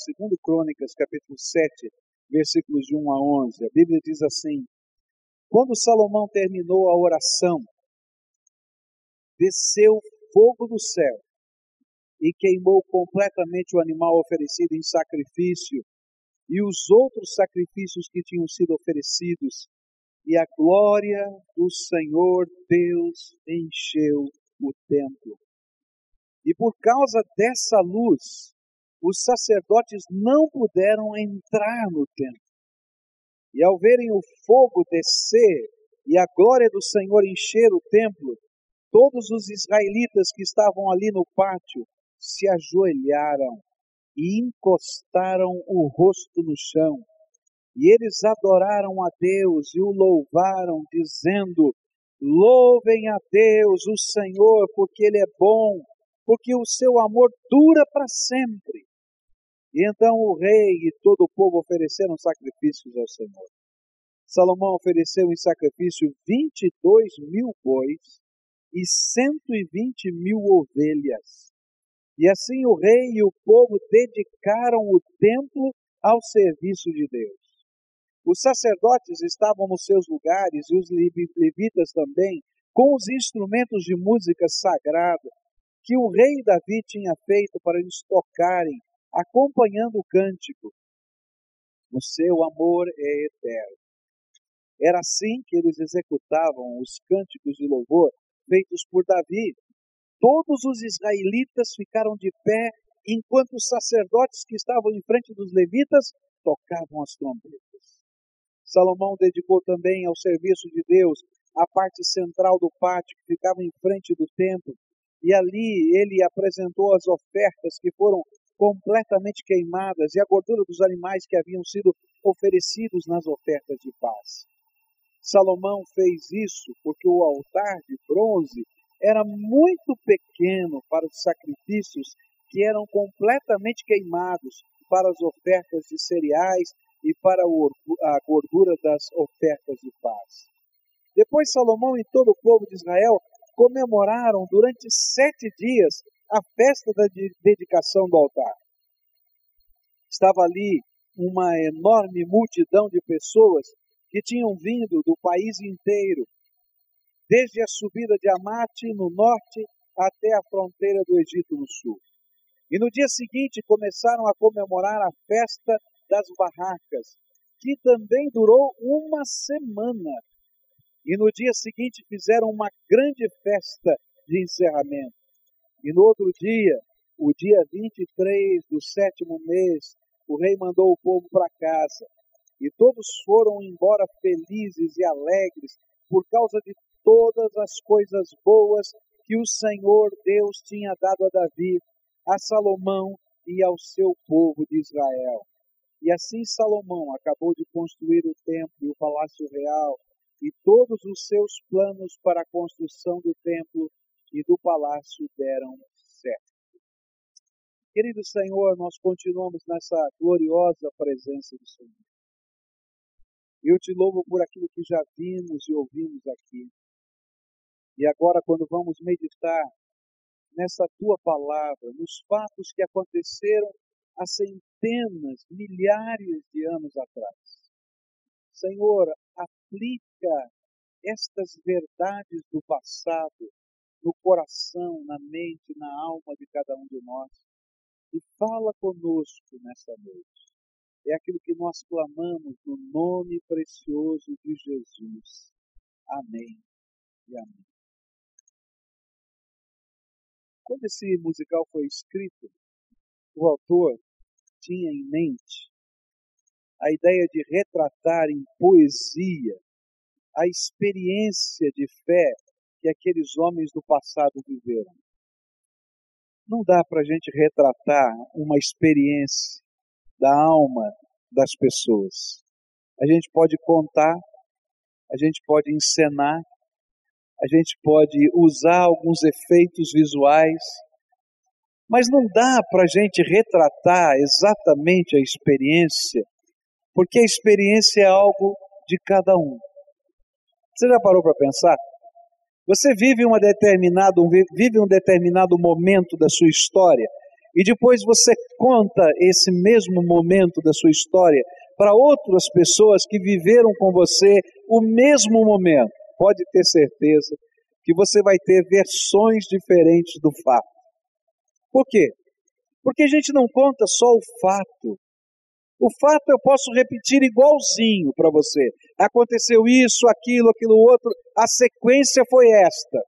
segundo Crônicas, capítulo 7, versículos de 1 a 11. A Bíblia diz assim: Quando Salomão terminou a oração, desceu fogo do céu e queimou completamente o animal oferecido em sacrifício e os outros sacrifícios que tinham sido oferecidos, e a glória do Senhor Deus encheu o templo. E por causa dessa luz, os sacerdotes não puderam entrar no templo. E ao verem o fogo descer e a glória do Senhor encher o templo, todos os israelitas que estavam ali no pátio se ajoelharam e encostaram o rosto no chão. E eles adoraram a Deus e o louvaram, dizendo: Louvem a Deus, o Senhor, porque Ele é bom, porque o seu amor dura para sempre. E então o rei e todo o povo ofereceram sacrifícios ao Senhor. Salomão ofereceu em sacrifício 22 mil bois e 120 mil ovelhas. E assim o rei e o povo dedicaram o templo ao serviço de Deus. Os sacerdotes estavam nos seus lugares e os levitas também, com os instrumentos de música sagrada que o rei Davi tinha feito para eles tocarem, acompanhando o cântico. O seu amor é eterno. Era assim que eles executavam os cânticos de louvor feitos por Davi. Todos os israelitas ficaram de pé enquanto os sacerdotes que estavam em frente dos levitas tocavam as trombetas. Salomão dedicou também ao serviço de Deus a parte central do pátio que ficava em frente do templo, e ali ele apresentou as ofertas que foram completamente queimadas e a gordura dos animais que haviam sido oferecidos nas ofertas de paz. Salomão fez isso porque o altar de bronze era muito pequeno para os sacrifícios que eram completamente queimados para as ofertas de cereais e para a gordura das ofertas de paz. Depois Salomão e todo o povo de Israel comemoraram durante sete dias a festa da dedicação do altar. Estava ali uma enorme multidão de pessoas que tinham vindo do país inteiro, desde a subida de Amate no norte até a fronteira do Egito no sul. E no dia seguinte começaram a comemorar a festa das barracas, que também durou uma semana. E no dia seguinte fizeram uma grande festa de encerramento. E no outro dia, o dia 23 do sétimo mês, o rei mandou o povo para casa e todos foram embora felizes e alegres por causa de todas as coisas boas que o Senhor Deus tinha dado a Davi, a Salomão e ao seu povo de Israel. E assim Salomão acabou de construir o templo e o palácio real e todos os seus planos para a construção do templo e do palácio deram certo. Querido Senhor, nós continuamos nessa gloriosa presença do Senhor. Eu te louvo por aquilo que já vimos e ouvimos aqui. E agora, quando vamos meditar nessa tua palavra, nos fatos que aconteceram há centenas, milhares de anos atrás. Senhor, aplica estas verdades do passado no coração, na mente, na alma de cada um de nós e fala conosco nesta noite é aquilo que nós clamamos no nome precioso de Jesus. Amém e amém. Quando esse musical foi escrito, o autor tinha em mente a ideia de retratar em poesia a experiência de fé que aqueles homens do passado viveram. Não dá para a gente retratar uma experiência da alma das pessoas. A gente pode contar, a gente pode encenar, a gente pode usar alguns efeitos visuais, mas não dá para a gente retratar exatamente a experiência, porque a experiência é algo de cada um. Você já parou para pensar? Você vive, uma determinado, vive um determinado momento da sua história e depois você conta esse mesmo momento da sua história para outras pessoas que viveram com você o mesmo momento, pode ter certeza que você vai ter versões diferentes do fato. Por quê? Porque a gente não conta só o fato. O fato eu posso repetir igualzinho para você. Aconteceu isso, aquilo, aquilo outro, a sequência foi esta.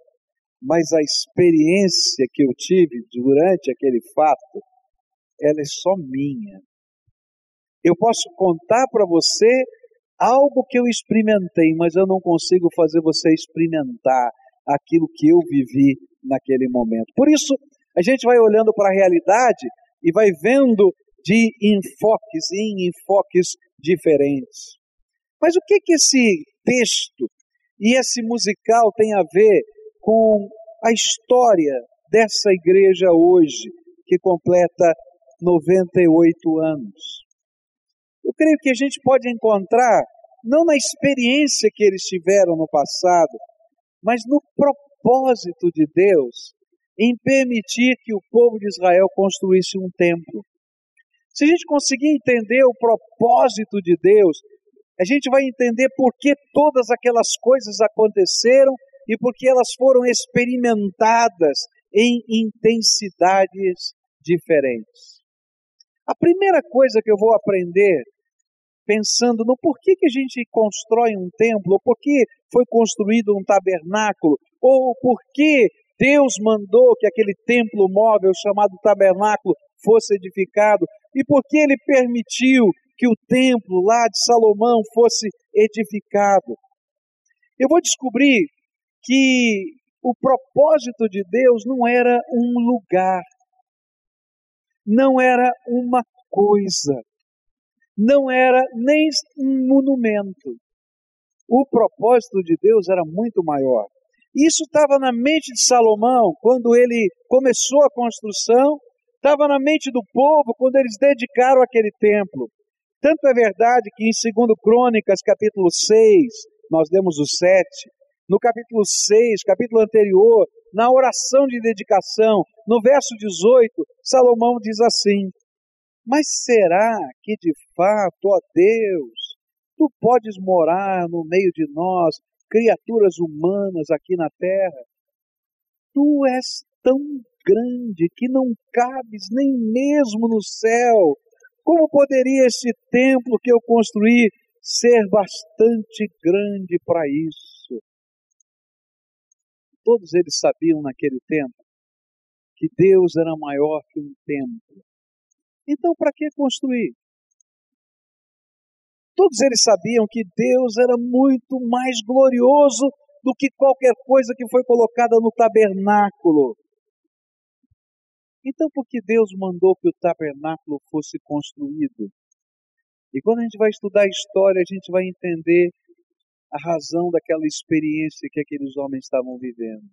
Mas a experiência que eu tive durante aquele fato, ela é só minha. Eu posso contar para você algo que eu experimentei, mas eu não consigo fazer você experimentar aquilo que eu vivi naquele momento. Por isso, a gente vai olhando para a realidade e vai vendo de enfoques em enfoques diferentes. Mas o que que esse texto e esse musical tem a ver com a história dessa igreja hoje, que completa 98 anos? Eu creio que a gente pode encontrar, não na experiência que eles tiveram no passado, mas no propósito de Deus em permitir que o povo de Israel construísse um templo. Se a gente conseguir entender o propósito de Deus, a gente vai entender por que todas aquelas coisas aconteceram e por que elas foram experimentadas em intensidades diferentes. A primeira coisa que eu vou aprender pensando no porquê que a gente constrói um templo, ou por que foi construído um tabernáculo, ou por que Deus mandou que aquele templo móvel chamado tabernáculo fosse edificado, e por que ele permitiu que o templo lá de Salomão fosse edificado. Eu vou descobrir que o propósito de Deus não era um lugar, não era uma coisa, não era nem um monumento. O propósito de Deus era muito maior. Isso estava na mente de Salomão quando ele começou a construção, estava na mente do povo quando eles dedicaram aquele templo. Tanto é verdade que em 2 Crônicas, capítulo 6, nós demos o 7, no capítulo 6, capítulo anterior, na oração de dedicação, no verso 18, Salomão diz assim: mas será que de fato, ó Deus, tu podes morar no meio de nós, criaturas humanas aqui na terra? Tu és tão grande que não cabes nem mesmo no céu. Como poderia este templo que eu construí ser bastante grande para isso? Todos eles sabiam naquele tempo que Deus era maior que um templo então, para que construir? Todos eles sabiam que Deus era muito mais glorioso do que qualquer coisa que foi colocada no tabernáculo. Então, por que Deus mandou que o tabernáculo fosse construído? E quando a gente vai estudar a história, a gente vai entender a razão daquela experiência que aqueles homens estavam vivendo.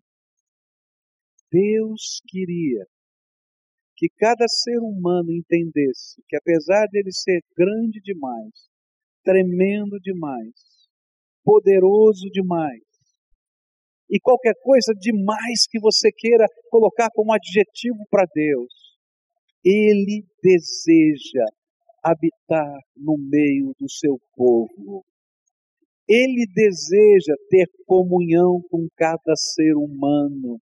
Deus queria que cada ser humano entendesse que apesar dele ser grande demais, tremendo demais, poderoso demais, e qualquer coisa demais que você queira colocar como adjetivo para Deus, ele deseja habitar no meio do seu povo. Ele deseja ter comunhão com cada ser humano.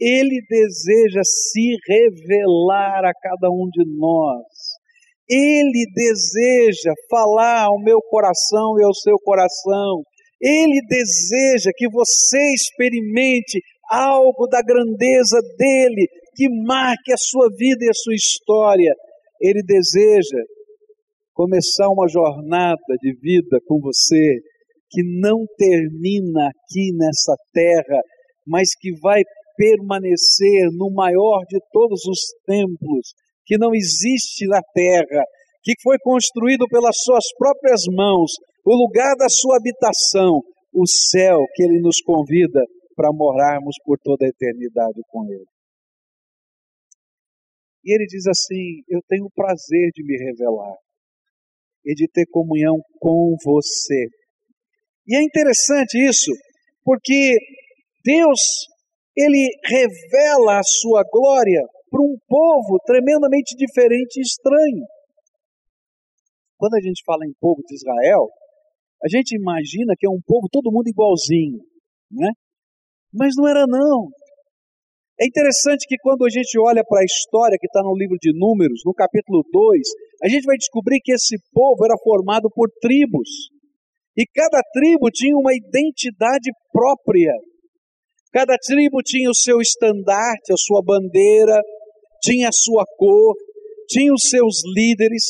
Ele deseja se revelar a cada um de nós. Ele deseja falar ao meu coração e ao seu coração. Ele deseja que você experimente algo da grandeza dele, que marque a sua vida e a sua história. Ele deseja começar uma jornada de vida com você que não termina aqui nessa terra, mas que vai permanecer no maior de todos os templos que não existe na terra, que foi construído pelas suas próprias mãos, o lugar da sua habitação, o céu que ele nos convida para morarmos por toda a eternidade com ele. E ele diz assim: Eu tenho o prazer de me revelar e de ter comunhão com você. E é interessante isso, porque Deus ele revela a sua glória para um povo tremendamente diferente e estranho. Quando a gente fala em povo de Israel, a gente imagina que é um povo todo mundo igualzinho, né? Mas não era não. É interessante que quando a gente olha para a história que está no livro de Números, no capítulo 2, a gente vai descobrir que esse povo era formado por tribos. E cada tribo tinha uma identidade própria. Cada tribo tinha o seu estandarte, a sua bandeira, tinha a sua cor, tinha os seus líderes.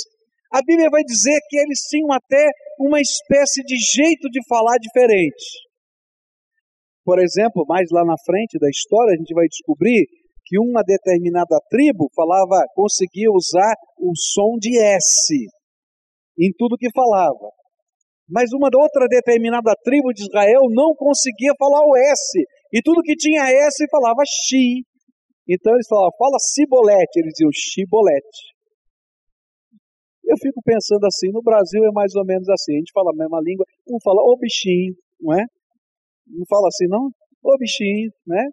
A Bíblia vai dizer que eles tinham até uma espécie de jeito de falar diferente. Por exemplo, mais lá na frente da história, a gente vai descobrir que uma determinada tribo falava, conseguia usar o som de S em tudo que falava. Mas uma outra determinada tribo de Israel não conseguia falar o S. E tudo que tinha S falava Xi. Então eles falavam, fala cibolete. Eles diziam chibolete. Eu fico pensando assim, no Brasil é mais ou menos assim, a gente fala a mesma língua, um fala ô bichinho, não é? Não fala assim não? Ô bichinho, né?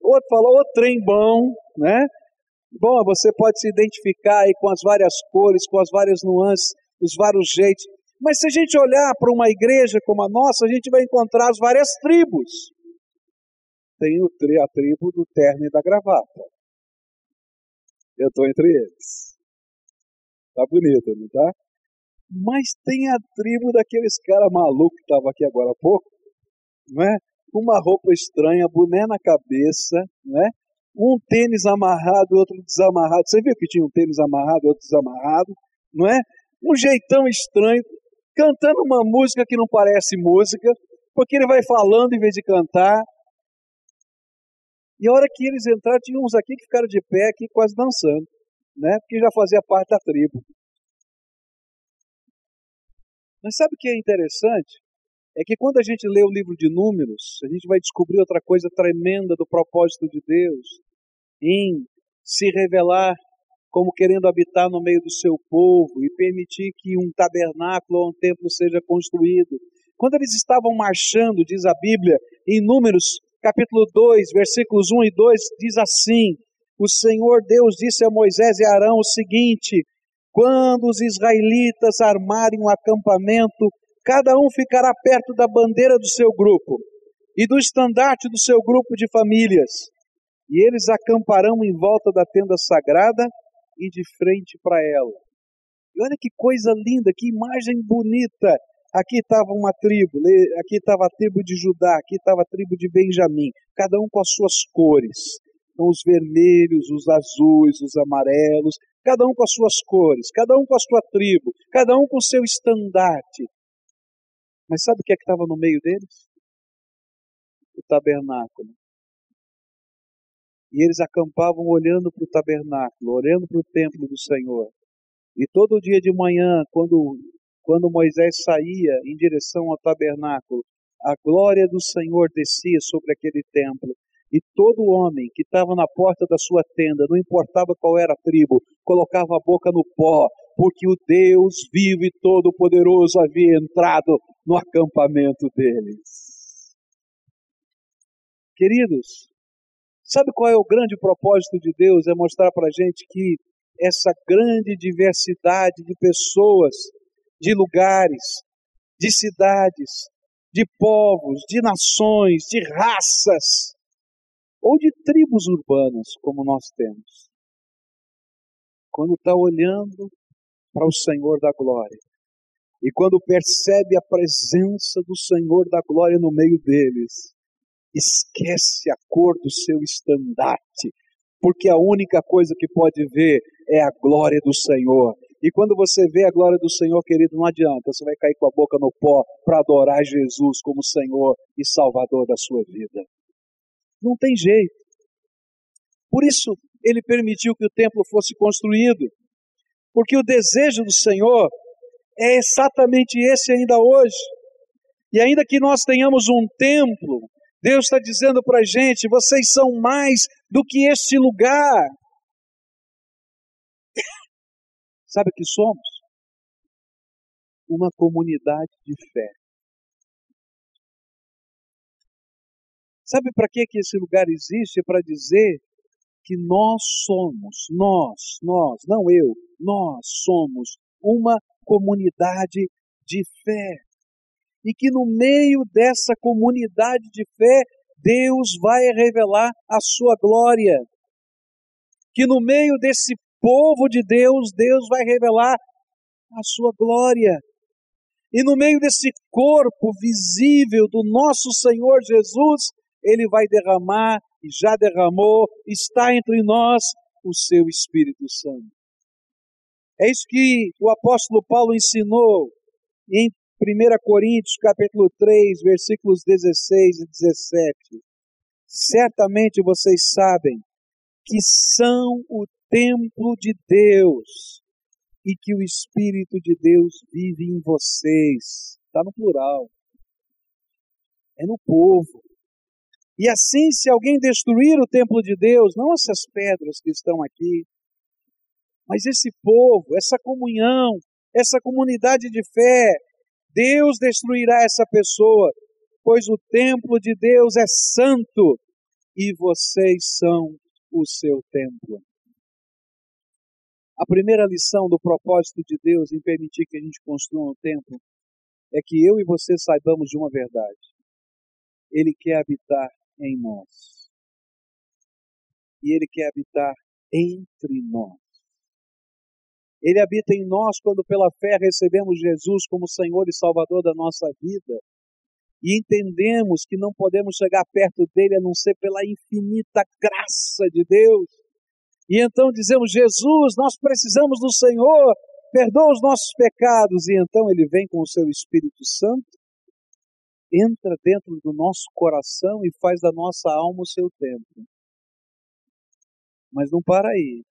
Outro fala ô trem bom, né? Bom, você pode se identificar aí com as várias cores, com as várias nuances, os vários jeitos. Mas se a gente olhar para uma igreja como a nossa, a gente vai encontrar as várias tribos. Tem a tribo do terno e da gravata. Eu estou entre eles. Tá bonito, não tá? Mas tem a tribo daqueles caras malucos que estavam aqui agora há pouco, não é? Uma roupa estranha, boné na cabeça, né? Um tênis amarrado, outro desamarrado. Você viu que tinha um tênis amarrado, outro desamarrado, não é? Um jeitão estranho, cantando uma música que não parece música, porque ele vai falando em vez de cantar. E a hora que eles entraram, tinha uns aqui que ficaram de pé, aqui quase dançando né? Porque já fazia parte da tribo. Mas sabe o que é interessante? É que quando a gente lê o livro de Números, a gente vai descobrir outra coisa tremenda do propósito de Deus em se revelar como querendo habitar no meio do seu povo e permitir que um tabernáculo ou um templo seja construído. Quando eles estavam marchando, diz a Bíblia, em Números capítulo 2, versículos 1 e 2, diz assim: o Senhor Deus disse a Moisés e a Arão o seguinte: quando os israelitas armarem um acampamento, cada um ficará perto da bandeira do seu grupo e do estandarte do seu grupo de famílias, e eles acamparão em volta da tenda sagrada e de frente para ela. E olha que coisa linda, que imagem bonita. Aqui estava uma tribo, aqui estava a tribo de Judá, aqui estava a tribo de Benjamim, cada um com as suas cores. Então, os vermelhos, os azuis, os amarelos, cada um com as suas cores, cada um com a sua tribo, cada um com o seu estandarte. Mas sabe o que é que estava no meio deles? O tabernáculo. E eles acampavam olhando para o tabernáculo, olhando para o templo do Senhor. E todo dia de manhã, quando, quando Moisés saía em direção ao tabernáculo, a glória do Senhor descia sobre aquele templo e todo homem que estava na porta da sua tenda, não importava qual era a tribo, colocava a boca no pó, porque o Deus vivo e todo-poderoso havia entrado no acampamento deles. Queridos, sabe qual é o grande propósito de Deus? É mostrar para a gente que essa grande diversidade de pessoas, de lugares, de cidades, de povos, de nações, de raças, ou de tribos urbanas, como nós temos. Quando está olhando para o Senhor da glória, e quando percebe a presença do Senhor da glória no meio deles, esquece a cor do seu estandarte, porque a única coisa que pode ver é a glória do Senhor. E quando você vê a glória do Senhor, querido, não adianta, você vai cair com a boca no pó para adorar Jesus como Senhor e Salvador da sua vida. Não tem jeito. Por isso, ele permitiu que o templo fosse construído, porque o desejo do Senhor é exatamente esse ainda hoje. E ainda que nós tenhamos um templo, Deus está dizendo para a gente: vocês são mais do que este lugar. Sabe o que somos? Uma comunidade de fé. Sabe para que, que esse lugar existe? É para dizer que nós somos, nós, nós, não eu, nós somos uma comunidade de fé. E que no meio dessa comunidade de fé, Deus vai revelar a sua glória. Que no meio desse povo de Deus, Deus vai revelar a sua glória. E no meio desse corpo visível do nosso Senhor Jesus, ele vai derramar e já derramou, está entre nós o seu Espírito Santo. É isso que o apóstolo Paulo ensinou em 1 Coríntios capítulo 3, versículos 16 e 17. Certamente vocês sabem que são o templo de Deus e que o Espírito de Deus vive em vocês. Está no plural. É no povo. E assim, se alguém destruir o templo de Deus, não essas pedras que estão aqui, mas esse povo, essa comunhão, essa comunidade de fé, Deus destruirá essa pessoa, pois o templo de Deus é santo e vocês são o seu templo. A primeira lição do propósito de Deus em permitir que a gente construa um templo é que eu e você saibamos de uma verdade. Ele quer habitar em nós. E Ele quer habitar entre nós. Ele habita em nós quando, pela fé, recebemos Jesus como Senhor e Salvador da nossa vida e entendemos que não podemos chegar perto dele a não ser pela infinita graça de Deus. E então dizemos: Jesus, nós precisamos do Senhor, perdoa os nossos pecados. E então ele vem com o seu Espírito Santo, entra dentro do nosso coração e faz da nossa alma o seu templo. Mas não para aí.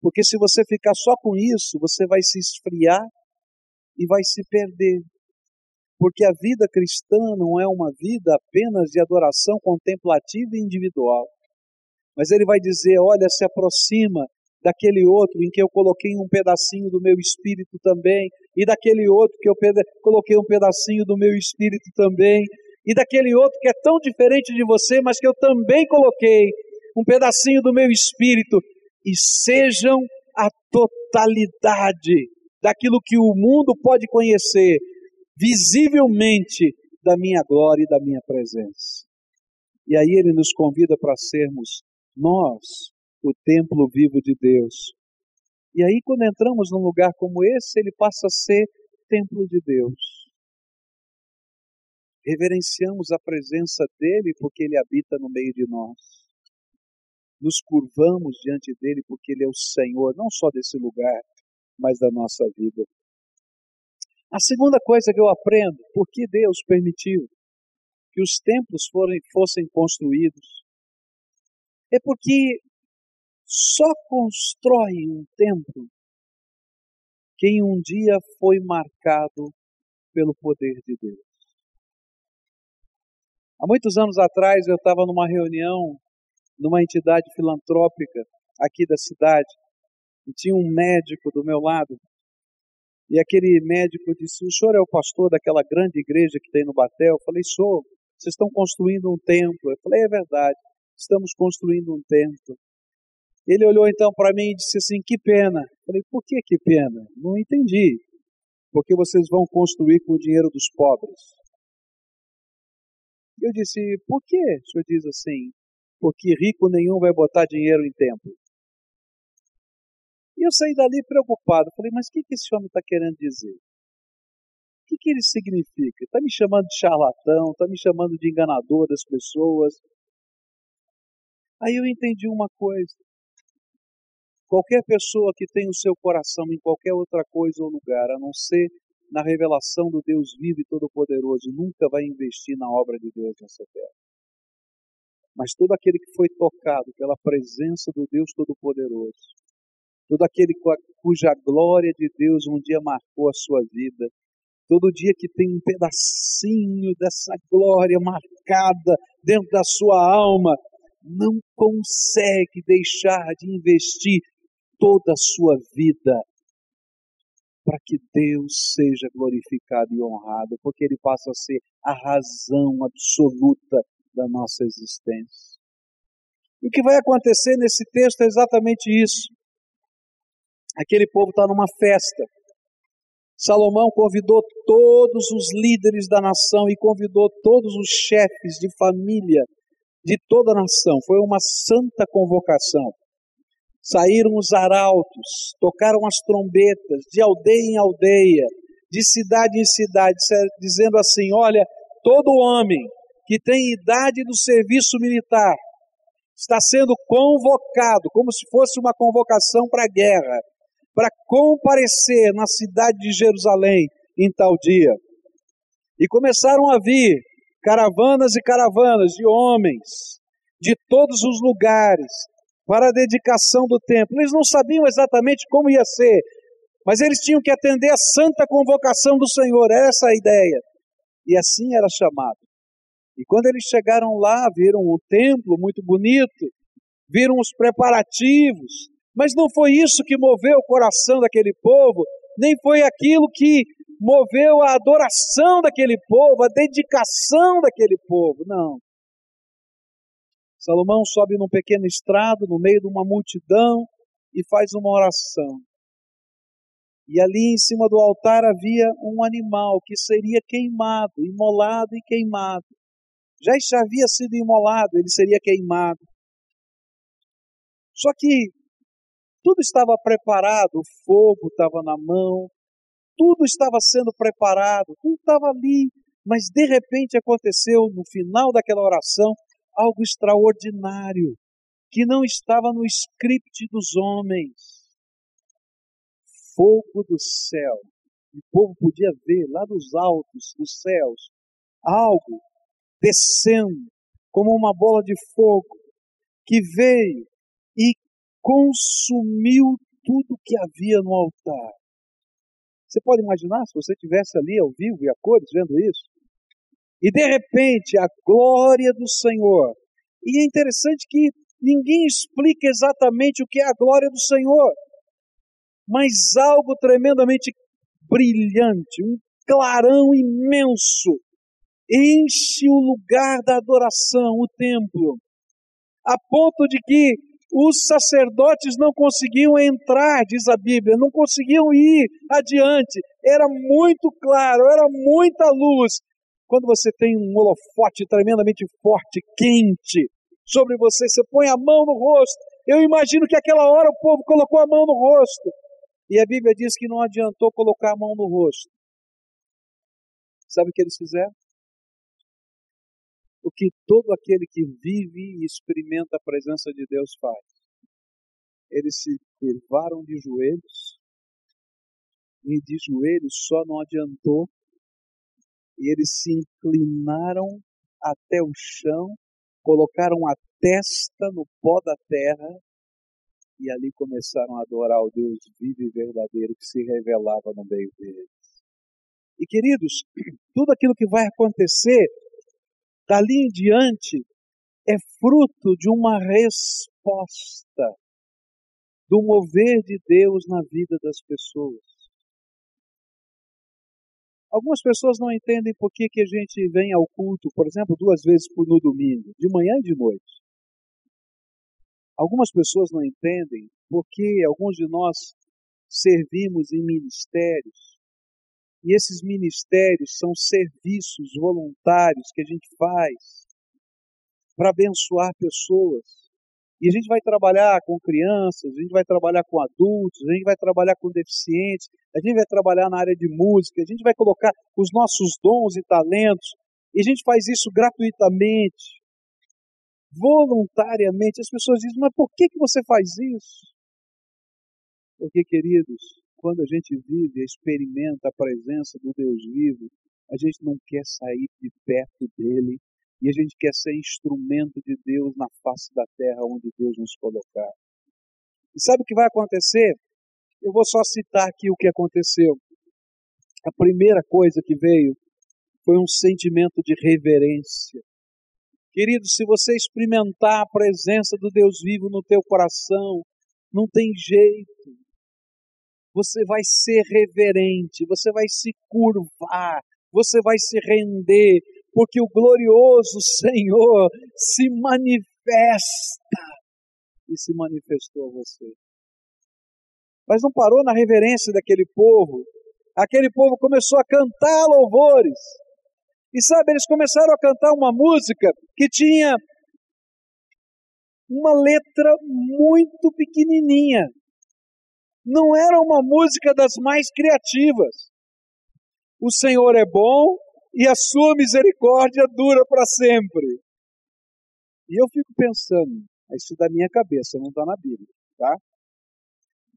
Porque se você ficar só com isso, você vai se esfriar e vai se perder. Porque a vida cristã não é uma vida apenas de adoração contemplativa e individual. Mas ele vai dizer: olha, se aproxima daquele outro em que eu coloquei um pedacinho do meu espírito também, e daquele outro que eu coloquei um pedacinho do meu espírito também, e daquele outro que é tão diferente de você, mas que eu também coloquei um pedacinho do meu espírito, e sejam a totalidade daquilo que o mundo pode conhecer, visivelmente da minha glória e da minha presença. E aí ele nos convida para sermos nós o templo vivo de Deus. E aí, quando entramos num lugar como esse, ele passa a ser templo de Deus. Reverenciamos a presença dele porque ele habita no meio de nós nos curvamos diante dele porque ele é o Senhor, não só desse lugar, mas da nossa vida. A segunda coisa que eu aprendo, por que Deus permitiu que os templos forem, fossem construídos, é porque só constrói um templo quem um dia foi marcado pelo poder de Deus. Há muitos anos atrás eu estava numa reunião numa entidade filantrópica aqui da cidade. E tinha um médico do meu lado. E aquele médico disse: O senhor é o pastor daquela grande igreja que tem no Batel? Eu falei: Sou. Vocês estão construindo um templo. Eu falei: É verdade. Estamos construindo um templo. Ele olhou então para mim e disse assim: Que pena. Eu falei: Por que que pena? Não entendi. Porque vocês vão construir com o dinheiro dos pobres. Eu disse: Por que o senhor diz assim? porque rico nenhum vai botar dinheiro em templo. E eu saí dali preocupado. Falei, mas o que, que esse homem está querendo dizer? O que, que ele significa? Está me chamando de charlatão, está me chamando de enganador das pessoas. Aí eu entendi uma coisa. Qualquer pessoa que tem o seu coração em qualquer outra coisa ou lugar, a não ser na revelação do Deus vivo e todo-poderoso, nunca vai investir na obra de Deus nessa terra. Mas todo aquele que foi tocado pela presença do Deus Todo-Poderoso, todo aquele cuja glória de Deus um dia marcou a sua vida, todo dia que tem um pedacinho dessa glória marcada dentro da sua alma, não consegue deixar de investir toda a sua vida para que Deus seja glorificado e honrado, porque Ele passa a ser a razão absoluta da nossa existência. E o que vai acontecer nesse texto é exatamente isso. Aquele povo está numa festa. Salomão convidou todos os líderes da nação e convidou todos os chefes de família de toda a nação. Foi uma santa convocação. Saíram os arautos, tocaram as trombetas de aldeia em aldeia, de cidade em cidade, dizendo assim: Olha, todo homem que tem idade do serviço militar está sendo convocado, como se fosse uma convocação para a guerra, para comparecer na cidade de Jerusalém em tal dia. E começaram a vir caravanas e caravanas de homens de todos os lugares para a dedicação do templo. Eles não sabiam exatamente como ia ser, mas eles tinham que atender a santa convocação do Senhor, essa a ideia. E assim era chamado. E quando eles chegaram lá, viram um templo muito bonito, viram os preparativos, mas não foi isso que moveu o coração daquele povo, nem foi aquilo que moveu a adoração daquele povo, a dedicação daquele povo, não. Salomão sobe num pequeno estrado, no meio de uma multidão, e faz uma oração. E ali em cima do altar havia um animal que seria queimado, imolado e queimado. Já havia sido imolado, ele seria queimado. Só que tudo estava preparado, o fogo estava na mão, tudo estava sendo preparado, tudo estava ali, mas de repente aconteceu no final daquela oração algo extraordinário que não estava no script dos homens fogo do céu. O povo podia ver lá dos altos dos céus algo descendo como uma bola de fogo que veio e consumiu tudo que havia no altar. Você pode imaginar se você estivesse ali ao vivo e a cores vendo isso? E de repente a glória do Senhor. E é interessante que ninguém explica exatamente o que é a glória do Senhor mas algo tremendamente brilhante, um clarão imenso, enche o lugar da adoração, o templo, a ponto de que os sacerdotes não conseguiam entrar, diz a Bíblia, não conseguiam ir adiante, era muito claro, era muita luz. Quando você tem um holofote tremendamente forte, quente, sobre você, você põe a mão no rosto. Eu imagino que aquela hora o povo colocou a mão no rosto. E a Bíblia diz que não adiantou colocar a mão no rosto. Sabe o que eles fizeram? O que todo aquele que vive e experimenta a presença de Deus faz. Eles se curvaram de joelhos, e de joelhos só não adiantou, e eles se inclinaram até o chão, colocaram a testa no pó da terra e ali começaram a adorar o Deus vivo e verdadeiro que se revelava no meio deles. E queridos, tudo aquilo que vai acontecer dali em diante é fruto de uma resposta do mover de Deus na vida das pessoas. Algumas pessoas não entendem por que, que a gente vem ao culto, por exemplo, duas vezes por no domingo, de manhã e de noite. Algumas pessoas não entendem porque alguns de nós servimos em ministérios e esses ministérios são serviços voluntários que a gente faz para abençoar pessoas. E a gente vai trabalhar com crianças, a gente vai trabalhar com adultos, a gente vai trabalhar com deficientes, a gente vai trabalhar na área de música, a gente vai colocar os nossos dons e talentos, e a gente faz isso gratuitamente voluntariamente. As pessoas dizem, mas por que, que você faz isso? Porque, queridos, quando a gente vive experimenta a presença do Deus vivo, a gente não quer sair de perto dele e a gente quer ser instrumento de Deus na face da terra onde Deus nos colocar. E sabe o que vai acontecer? Eu vou só citar aqui o que aconteceu. A primeira coisa que veio foi um sentimento de reverência. Querido, se você experimentar a presença do Deus vivo no teu coração, não tem jeito. Você vai ser reverente, você vai se curvar, você vai se render, porque o glorioso Senhor se manifesta festa e se manifestou a você. Mas não parou na reverência daquele povo. Aquele povo começou a cantar louvores. E sabe, eles começaram a cantar uma música que tinha uma letra muito pequenininha. Não era uma música das mais criativas. O Senhor é bom e a sua misericórdia dura para sempre. E eu fico pensando, isso da minha cabeça, não está na Bíblia, tá?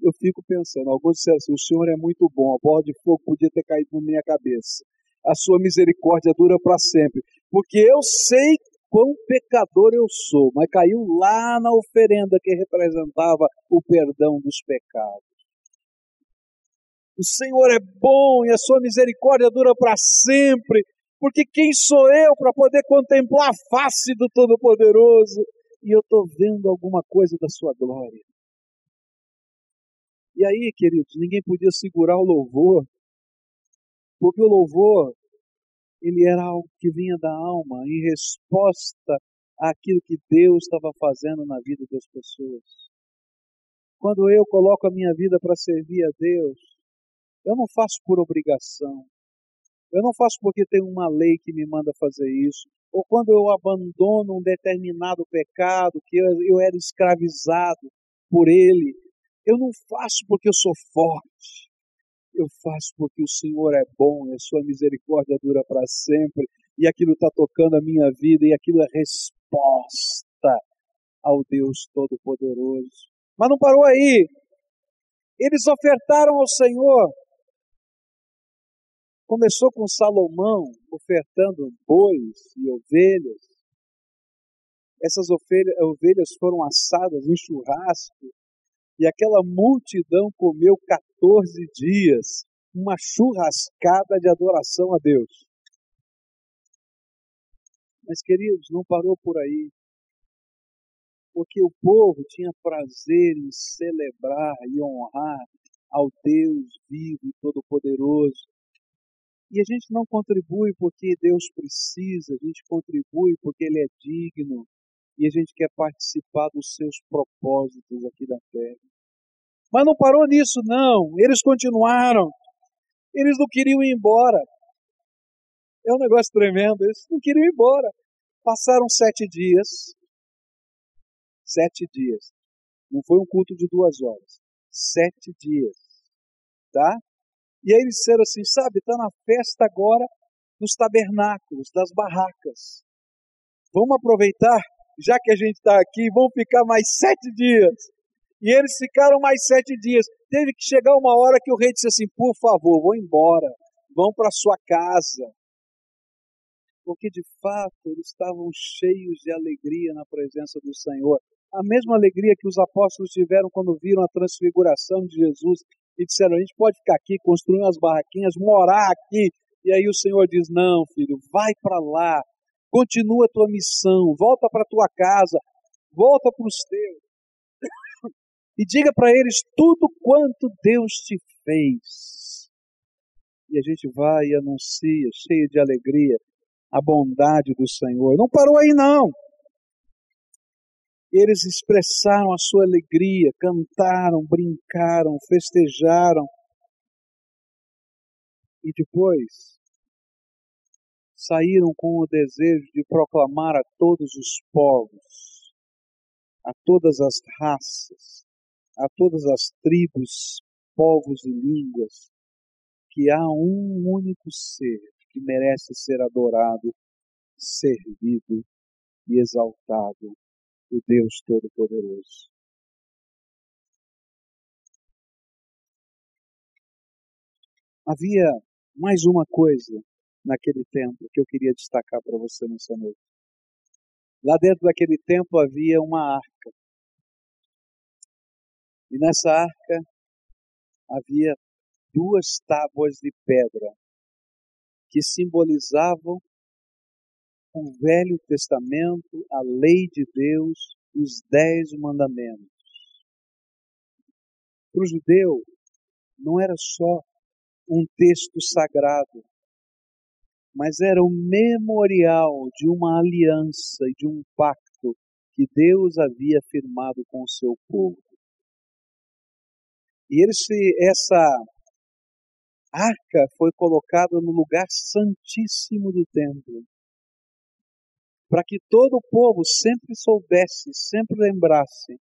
Eu fico pensando, alguns disseram assim, o Senhor é muito bom, a bola de fogo podia ter caído na minha cabeça. A sua misericórdia dura para sempre. Porque eu sei quão pecador eu sou, mas caiu lá na oferenda que representava o perdão dos pecados. O Senhor é bom e a sua misericórdia dura para sempre, porque quem sou eu para poder contemplar a face do Todo-Poderoso? E eu estou vendo alguma coisa da sua glória. E aí, queridos, ninguém podia segurar o louvor, porque o louvor, ele era algo que vinha da alma, em resposta àquilo que Deus estava fazendo na vida das pessoas. Quando eu coloco a minha vida para servir a Deus, eu não faço por obrigação. Eu não faço porque tem uma lei que me manda fazer isso. Ou quando eu abandono um determinado pecado que eu, eu era escravizado por ele. Eu não faço porque eu sou forte. Eu faço porque o Senhor é bom e a sua misericórdia dura para sempre. E aquilo está tocando a minha vida e aquilo é resposta ao Deus Todo-Poderoso. Mas não parou aí. Eles ofertaram ao Senhor Começou com Salomão ofertando bois e ovelhas. Essas ovelhas foram assadas em churrasco e aquela multidão comeu 14 dias uma churrascada de adoração a Deus. Mas, queridos, não parou por aí. Porque o povo tinha prazer em celebrar e honrar ao Deus vivo e todo-poderoso. E a gente não contribui porque Deus precisa, a gente contribui porque Ele é digno e a gente quer participar dos seus propósitos aqui da terra. Mas não parou nisso, não. Eles continuaram. Eles não queriam ir embora. É um negócio tremendo. Eles não queriam ir embora. Passaram sete dias. Sete dias. Não foi um culto de duas horas. Sete dias. Tá? E aí eles disseram assim: sabe, está na festa agora dos tabernáculos, das barracas. Vamos aproveitar, já que a gente está aqui, vamos ficar mais sete dias. E eles ficaram mais sete dias. Teve que chegar uma hora que o rei disse assim: por favor, vão embora, vão para sua casa. Porque de fato eles estavam cheios de alegria na presença do Senhor. A mesma alegria que os apóstolos tiveram quando viram a transfiguração de Jesus e disseram: a gente pode ficar aqui, construir umas barraquinhas, morar aqui. E aí o Senhor diz: não, filho, vai para lá, continua a tua missão, volta para tua casa, volta para os teus. e diga para eles tudo quanto Deus te fez. E a gente vai e anuncia, cheio de alegria, a bondade do Senhor. Não parou aí, não eles expressaram a sua alegria, cantaram, brincaram, festejaram. E depois saíram com o desejo de proclamar a todos os povos, a todas as raças, a todas as tribos, povos e línguas, que há um único ser que merece ser adorado, servido e exaltado o Deus Todo-Poderoso. Havia mais uma coisa naquele templo que eu queria destacar para você nessa noite. Lá dentro daquele templo havia uma arca. E nessa arca havia duas tábuas de pedra que simbolizavam o Velho Testamento, a lei de Deus, os Dez Mandamentos. Para o judeu, não era só um texto sagrado, mas era o memorial de uma aliança e de um pacto que Deus havia firmado com o seu povo. E esse, essa arca foi colocada no lugar santíssimo do templo, para que todo o povo sempre soubesse, sempre lembrasse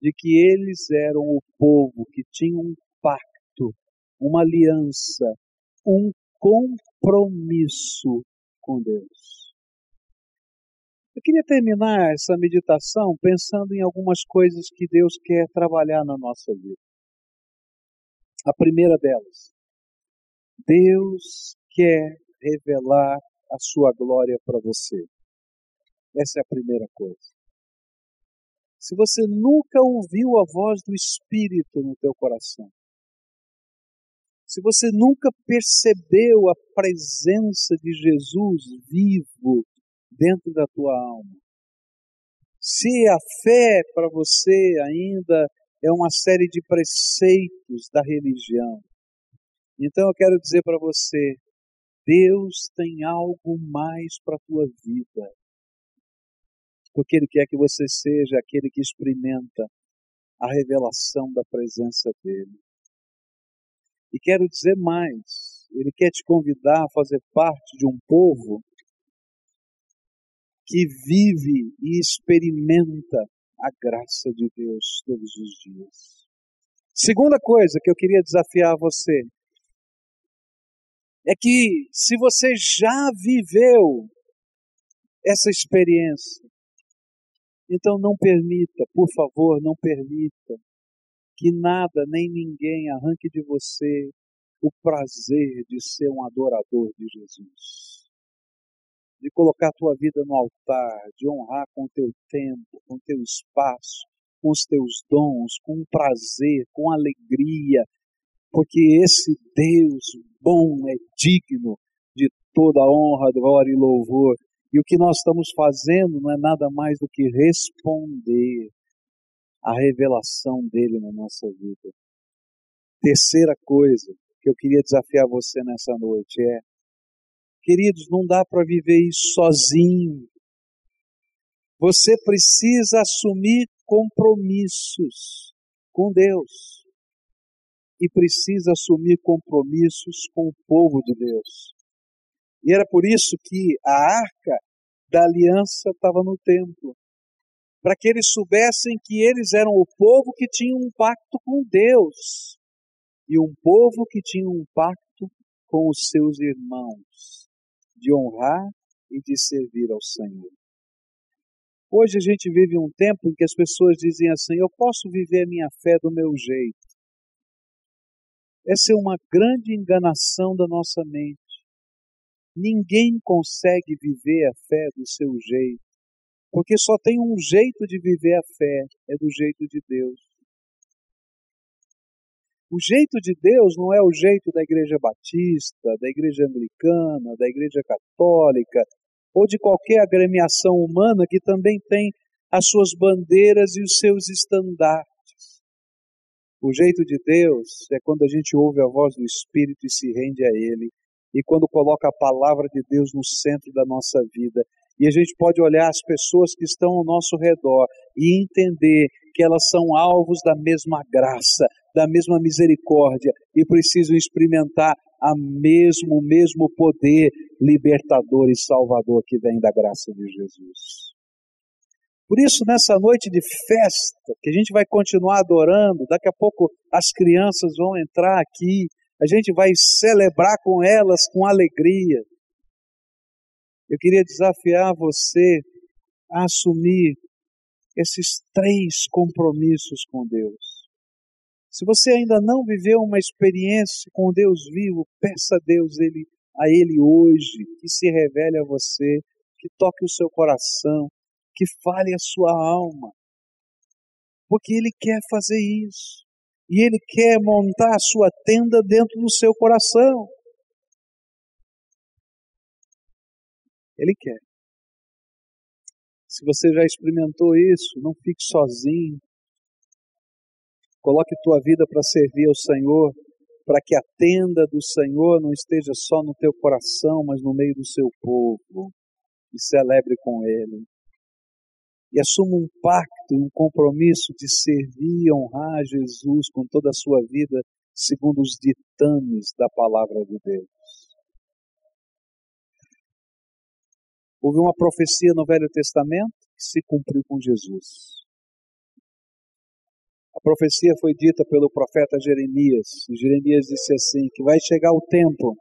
de que eles eram o povo que tinha um pacto, uma aliança, um compromisso com Deus. Eu queria terminar essa meditação pensando em algumas coisas que Deus quer trabalhar na nossa vida. A primeira delas, Deus quer revelar a sua glória para você. Essa é a primeira coisa. Se você nunca ouviu a voz do Espírito no teu coração, se você nunca percebeu a presença de Jesus vivo dentro da tua alma, se a fé para você ainda é uma série de preceitos da religião, então eu quero dizer para você, Deus tem algo mais para a tua vida. Porque Ele quer que você seja aquele que experimenta a revelação da presença dEle. E quero dizer mais, Ele quer te convidar a fazer parte de um povo que vive e experimenta a graça de Deus todos os dias. Segunda coisa que eu queria desafiar você é que se você já viveu essa experiência, então não permita, por favor, não permita que nada nem ninguém arranque de você o prazer de ser um adorador de Jesus. De colocar a tua vida no altar, de honrar com o teu tempo, com o teu espaço, com os teus dons, com prazer, com alegria, porque esse Deus bom é digno de toda honra, glória e louvor. E o que nós estamos fazendo não é nada mais do que responder à revelação dele na nossa vida. Terceira coisa que eu queria desafiar você nessa noite é: queridos, não dá para viver isso sozinho. Você precisa assumir compromissos com Deus e precisa assumir compromissos com o povo de Deus. E era por isso que a arca da aliança estava no templo. Para que eles soubessem que eles eram o povo que tinha um pacto com Deus. E um povo que tinha um pacto com os seus irmãos. De honrar e de servir ao Senhor. Hoje a gente vive um tempo em que as pessoas dizem assim: eu posso viver a minha fé do meu jeito. Essa é uma grande enganação da nossa mente. Ninguém consegue viver a fé do seu jeito, porque só tem um jeito de viver a fé, é do jeito de Deus. O jeito de Deus não é o jeito da igreja batista, da igreja anglicana, da igreja católica, ou de qualquer agremiação humana que também tem as suas bandeiras e os seus estandartes. O jeito de Deus é quando a gente ouve a voz do Espírito e se rende a Ele, e quando coloca a palavra de Deus no centro da nossa vida. E a gente pode olhar as pessoas que estão ao nosso redor e entender que elas são alvos da mesma graça, da mesma misericórdia e precisam experimentar a mesmo, o mesmo poder libertador e salvador que vem da graça de Jesus. Por isso, nessa noite de festa, que a gente vai continuar adorando, daqui a pouco as crianças vão entrar aqui, a gente vai celebrar com elas com alegria. Eu queria desafiar você a assumir esses três compromissos com Deus. Se você ainda não viveu uma experiência com Deus vivo, peça a Deus ele, a Ele hoje, que se revele a você, que toque o seu coração, que fale a sua alma. Porque Ele quer fazer isso. E Ele quer montar a sua tenda dentro do seu coração. Ele quer. Se você já experimentou isso, não fique sozinho. Coloque tua vida para servir ao Senhor, para que a tenda do Senhor não esteja só no teu coração, mas no meio do seu povo. E celebre com Ele. e assuma um pacto um compromisso de servir e honrar Jesus com toda a sua vida, segundo os ditames da palavra de Deus. Houve uma profecia no Velho Testamento que se cumpriu com Jesus. A profecia foi dita pelo profeta Jeremias. E Jeremias disse assim: que vai chegar o tempo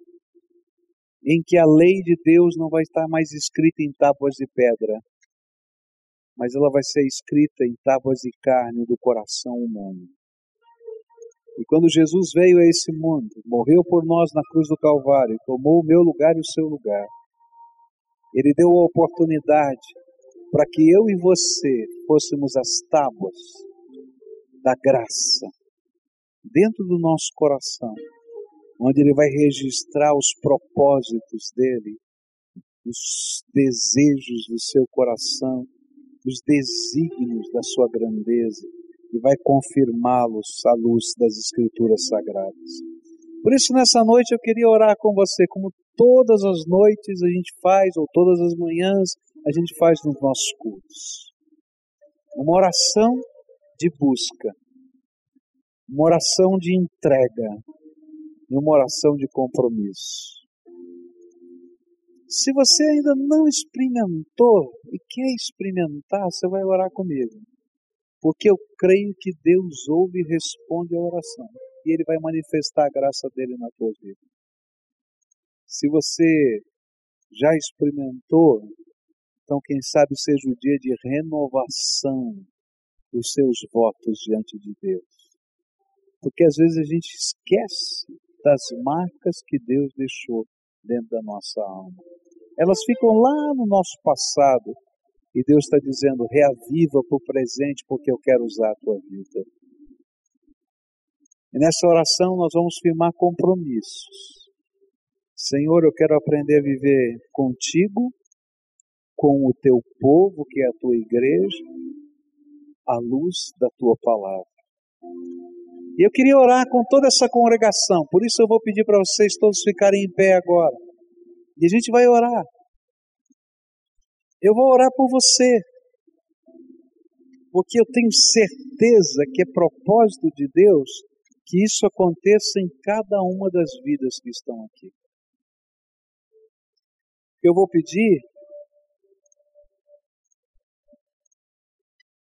em que a lei de Deus não vai estar mais escrita em tábuas de pedra, mas ela vai ser escrita em tábuas de carne do coração humano. E quando Jesus veio a esse mundo, morreu por nós na cruz do Calvário, tomou o meu lugar e o seu lugar, ele deu a oportunidade para que eu e você fôssemos as tábuas da graça dentro do nosso coração, onde ele vai registrar os propósitos dele, os desejos do seu coração, os desígnios da sua grandeza e vai confirmá-los à luz das Escrituras Sagradas. Por isso, nessa noite, eu queria orar com você, como todas as noites a gente faz, ou todas as manhãs a gente faz nos nossos cultos. Uma oração de busca, uma oração de entrega e uma oração de compromisso. Se você ainda não experimentou e quer experimentar, você vai orar comigo. Porque eu creio que Deus ouve e responde a oração. E Ele vai manifestar a graça dele na tua vida. Se você já experimentou, então quem sabe seja o dia de renovação dos seus votos diante de Deus. Porque às vezes a gente esquece das marcas que Deus deixou dentro da nossa alma. Elas ficam lá no nosso passado e Deus está dizendo: reaviva para o presente, porque eu quero usar a tua vida. E nessa oração nós vamos firmar compromissos. Senhor, eu quero aprender a viver contigo, com o teu povo, que é a tua igreja, à luz da tua palavra. E eu queria orar com toda essa congregação, por isso eu vou pedir para vocês todos ficarem em pé agora. E a gente vai orar. Eu vou orar por você. Porque eu tenho certeza que é propósito de Deus que isso aconteça em cada uma das vidas que estão aqui. Eu vou pedir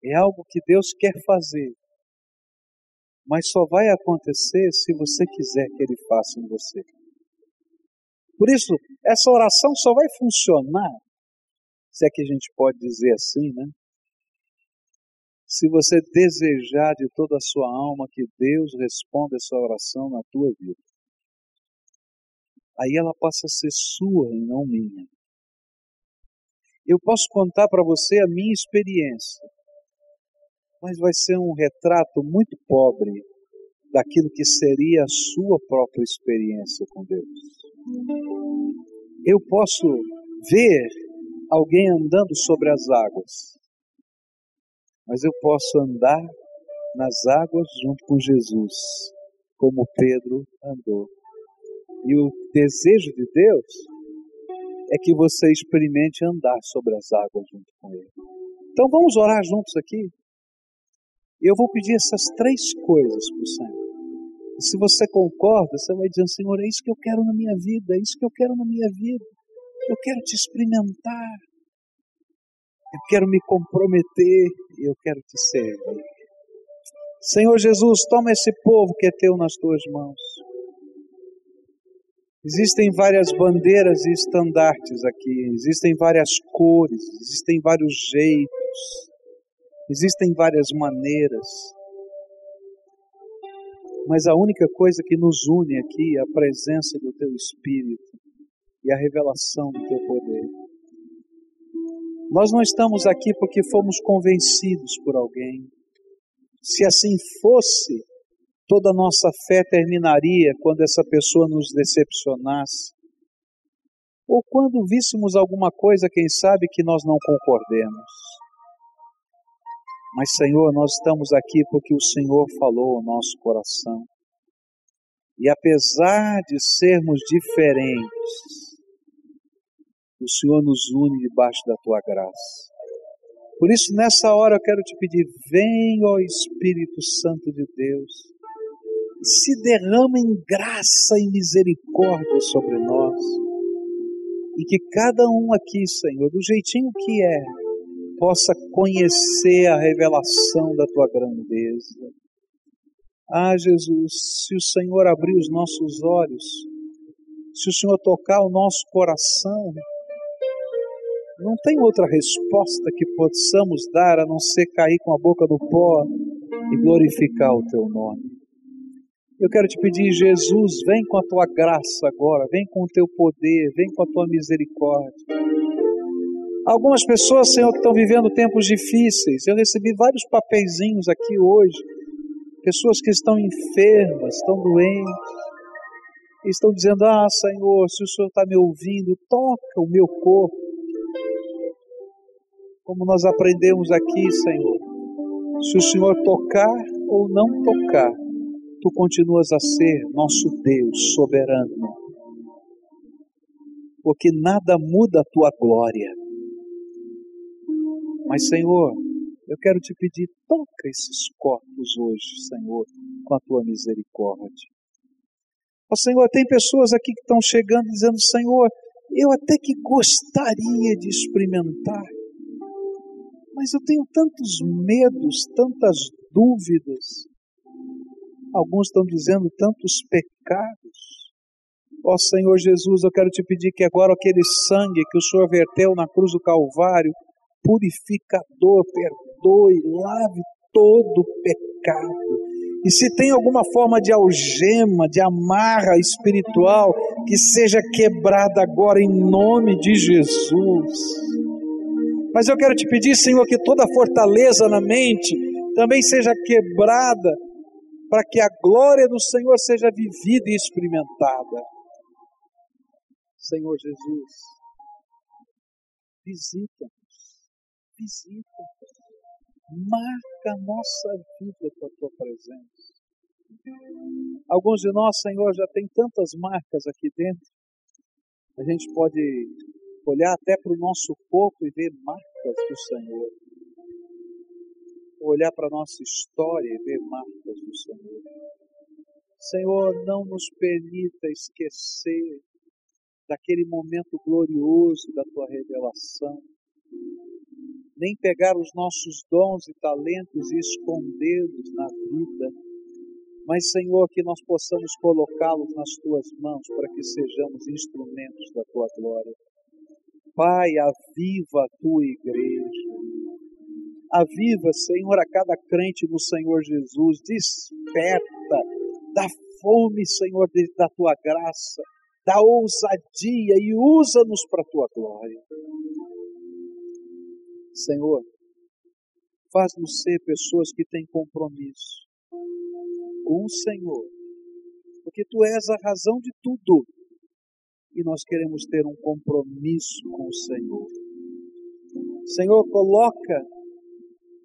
é algo que Deus quer fazer, mas só vai acontecer se você quiser que Ele faça em você. Por isso, essa oração só vai funcionar, se é que a gente pode dizer assim, né? Se você desejar de toda a sua alma que Deus responda essa oração na tua vida, aí ela passa a ser sua e não minha. Eu posso contar para você a minha experiência, mas vai ser um retrato muito pobre daquilo que seria a sua própria experiência com Deus. Eu posso ver alguém andando sobre as águas, mas eu posso andar nas águas junto com Jesus, como Pedro andou. E o desejo de Deus é que você experimente andar sobre as águas junto com Ele. Então vamos orar juntos aqui. Eu vou pedir essas três coisas para o Senhor. E se você concorda, você vai dizendo, Senhor, é isso que eu quero na minha vida, é isso que eu quero na minha vida. Eu quero te experimentar. Eu quero me comprometer e eu quero te servir. Senhor Jesus, toma esse povo que é teu nas tuas mãos. Existem várias bandeiras e estandartes aqui, existem várias cores, existem vários jeitos, existem várias maneiras mas a única coisa que nos une aqui é a presença do Teu Espírito e a revelação do Teu poder. Nós não estamos aqui porque fomos convencidos por alguém. Se assim fosse, toda a nossa fé terminaria quando essa pessoa nos decepcionasse. Ou quando víssemos alguma coisa, quem sabe, que nós não concordemos. Mas, Senhor, nós estamos aqui porque o Senhor falou ao nosso coração. E apesar de sermos diferentes, o Senhor nos une debaixo da tua graça. Por isso, nessa hora, eu quero te pedir: vem, ó Espírito Santo de Deus, se derrama em graça e misericórdia sobre nós, e que cada um aqui, Senhor, do jeitinho que é, possa conhecer a revelação da tua grandeza. Ah, Jesus, se o Senhor abrir os nossos olhos, se o Senhor tocar o nosso coração, não tem outra resposta que possamos dar a não ser cair com a boca no pó e glorificar o teu nome. Eu quero te pedir, Jesus, vem com a tua graça agora, vem com o teu poder, vem com a tua misericórdia. Algumas pessoas, Senhor, que estão vivendo tempos difíceis. Eu recebi vários papeizinhos aqui hoje. Pessoas que estão enfermas, estão doentes. Estão dizendo: Ah, Senhor, se o Senhor está me ouvindo, toca o meu corpo. Como nós aprendemos aqui, Senhor. Se o Senhor tocar ou não tocar, tu continuas a ser nosso Deus soberano. Porque nada muda a tua glória. Mas, Senhor, eu quero te pedir, toca esses corpos hoje, Senhor, com a tua misericórdia. Ó Senhor, tem pessoas aqui que estão chegando dizendo, Senhor, eu até que gostaria de experimentar, mas eu tenho tantos medos, tantas dúvidas. Alguns estão dizendo tantos pecados. Ó Senhor Jesus, eu quero te pedir que agora aquele sangue que o Senhor verteu na cruz do Calvário purificador, perdoe, lave todo pecado. E se tem alguma forma de algema, de amarra espiritual, que seja quebrada agora em nome de Jesus. Mas eu quero te pedir, Senhor, que toda fortaleza na mente também seja quebrada, para que a glória do Senhor seja vivida e experimentada. Senhor Jesus, visita visita, marca a nossa vida com a tua presença. Alguns de nós, Senhor, já tem tantas marcas aqui dentro. A gente pode olhar até para o nosso corpo e ver marcas do Senhor. Olhar para a nossa história e ver marcas do Senhor. Senhor, não nos permita esquecer daquele momento glorioso da tua revelação nem pegar os nossos dons e talentos e escondê-los na vida, mas, Senhor, que nós possamos colocá-los nas tuas mãos para que sejamos instrumentos da tua glória. Pai, aviva a tua igreja. Aviva, Senhor, a cada crente no Senhor Jesus. Desperta, dá fome, Senhor, da tua graça, dá ousadia e usa-nos para a tua glória. Senhor, faz-nos ser pessoas que têm compromisso com o Senhor, porque Tu és a razão de tudo e nós queremos ter um compromisso com o Senhor. Senhor, coloca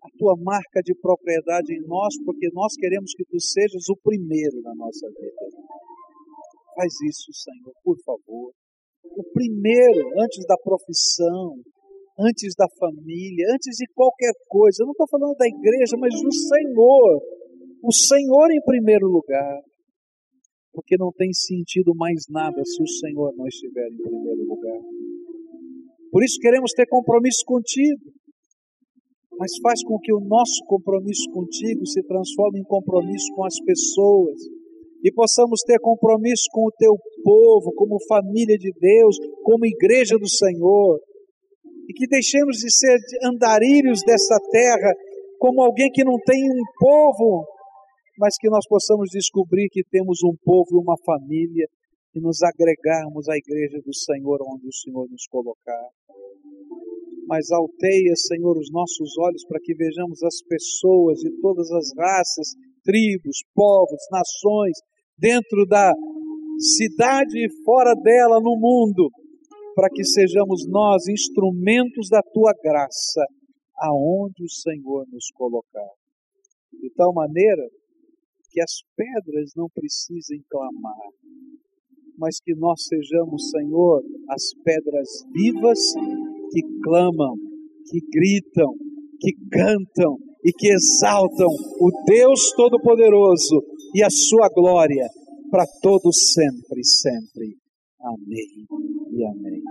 a tua marca de propriedade em nós, porque nós queremos que tu sejas o primeiro na nossa vida. Faz isso, Senhor, por favor. O primeiro, antes da profissão, antes da família, antes de qualquer coisa. Eu não estou falando da igreja, mas do Senhor. O Senhor em primeiro lugar. Porque não tem sentido mais nada se o Senhor não estiver em primeiro lugar. Por isso queremos ter compromisso contigo. Mas faz com que o nosso compromisso contigo se transforme em compromisso com as pessoas. E possamos ter compromisso com o teu povo, como família de Deus, como igreja do Senhor e que deixemos de ser andarilhos dessa terra como alguém que não tem um povo, mas que nós possamos descobrir que temos um povo e uma família e nos agregarmos à igreja do Senhor onde o Senhor nos colocar. Mas alteia, Senhor, os nossos olhos para que vejamos as pessoas de todas as raças, tribos, povos, nações, dentro da cidade e fora dela no mundo, para que sejamos nós instrumentos da tua graça aonde o Senhor nos colocar. De tal maneira que as pedras não precisem clamar, mas que nós sejamos, Senhor, as pedras vivas que clamam, que gritam, que cantam e que exaltam o Deus Todo-Poderoso e a sua glória para todos sempre, sempre. Amém e amém.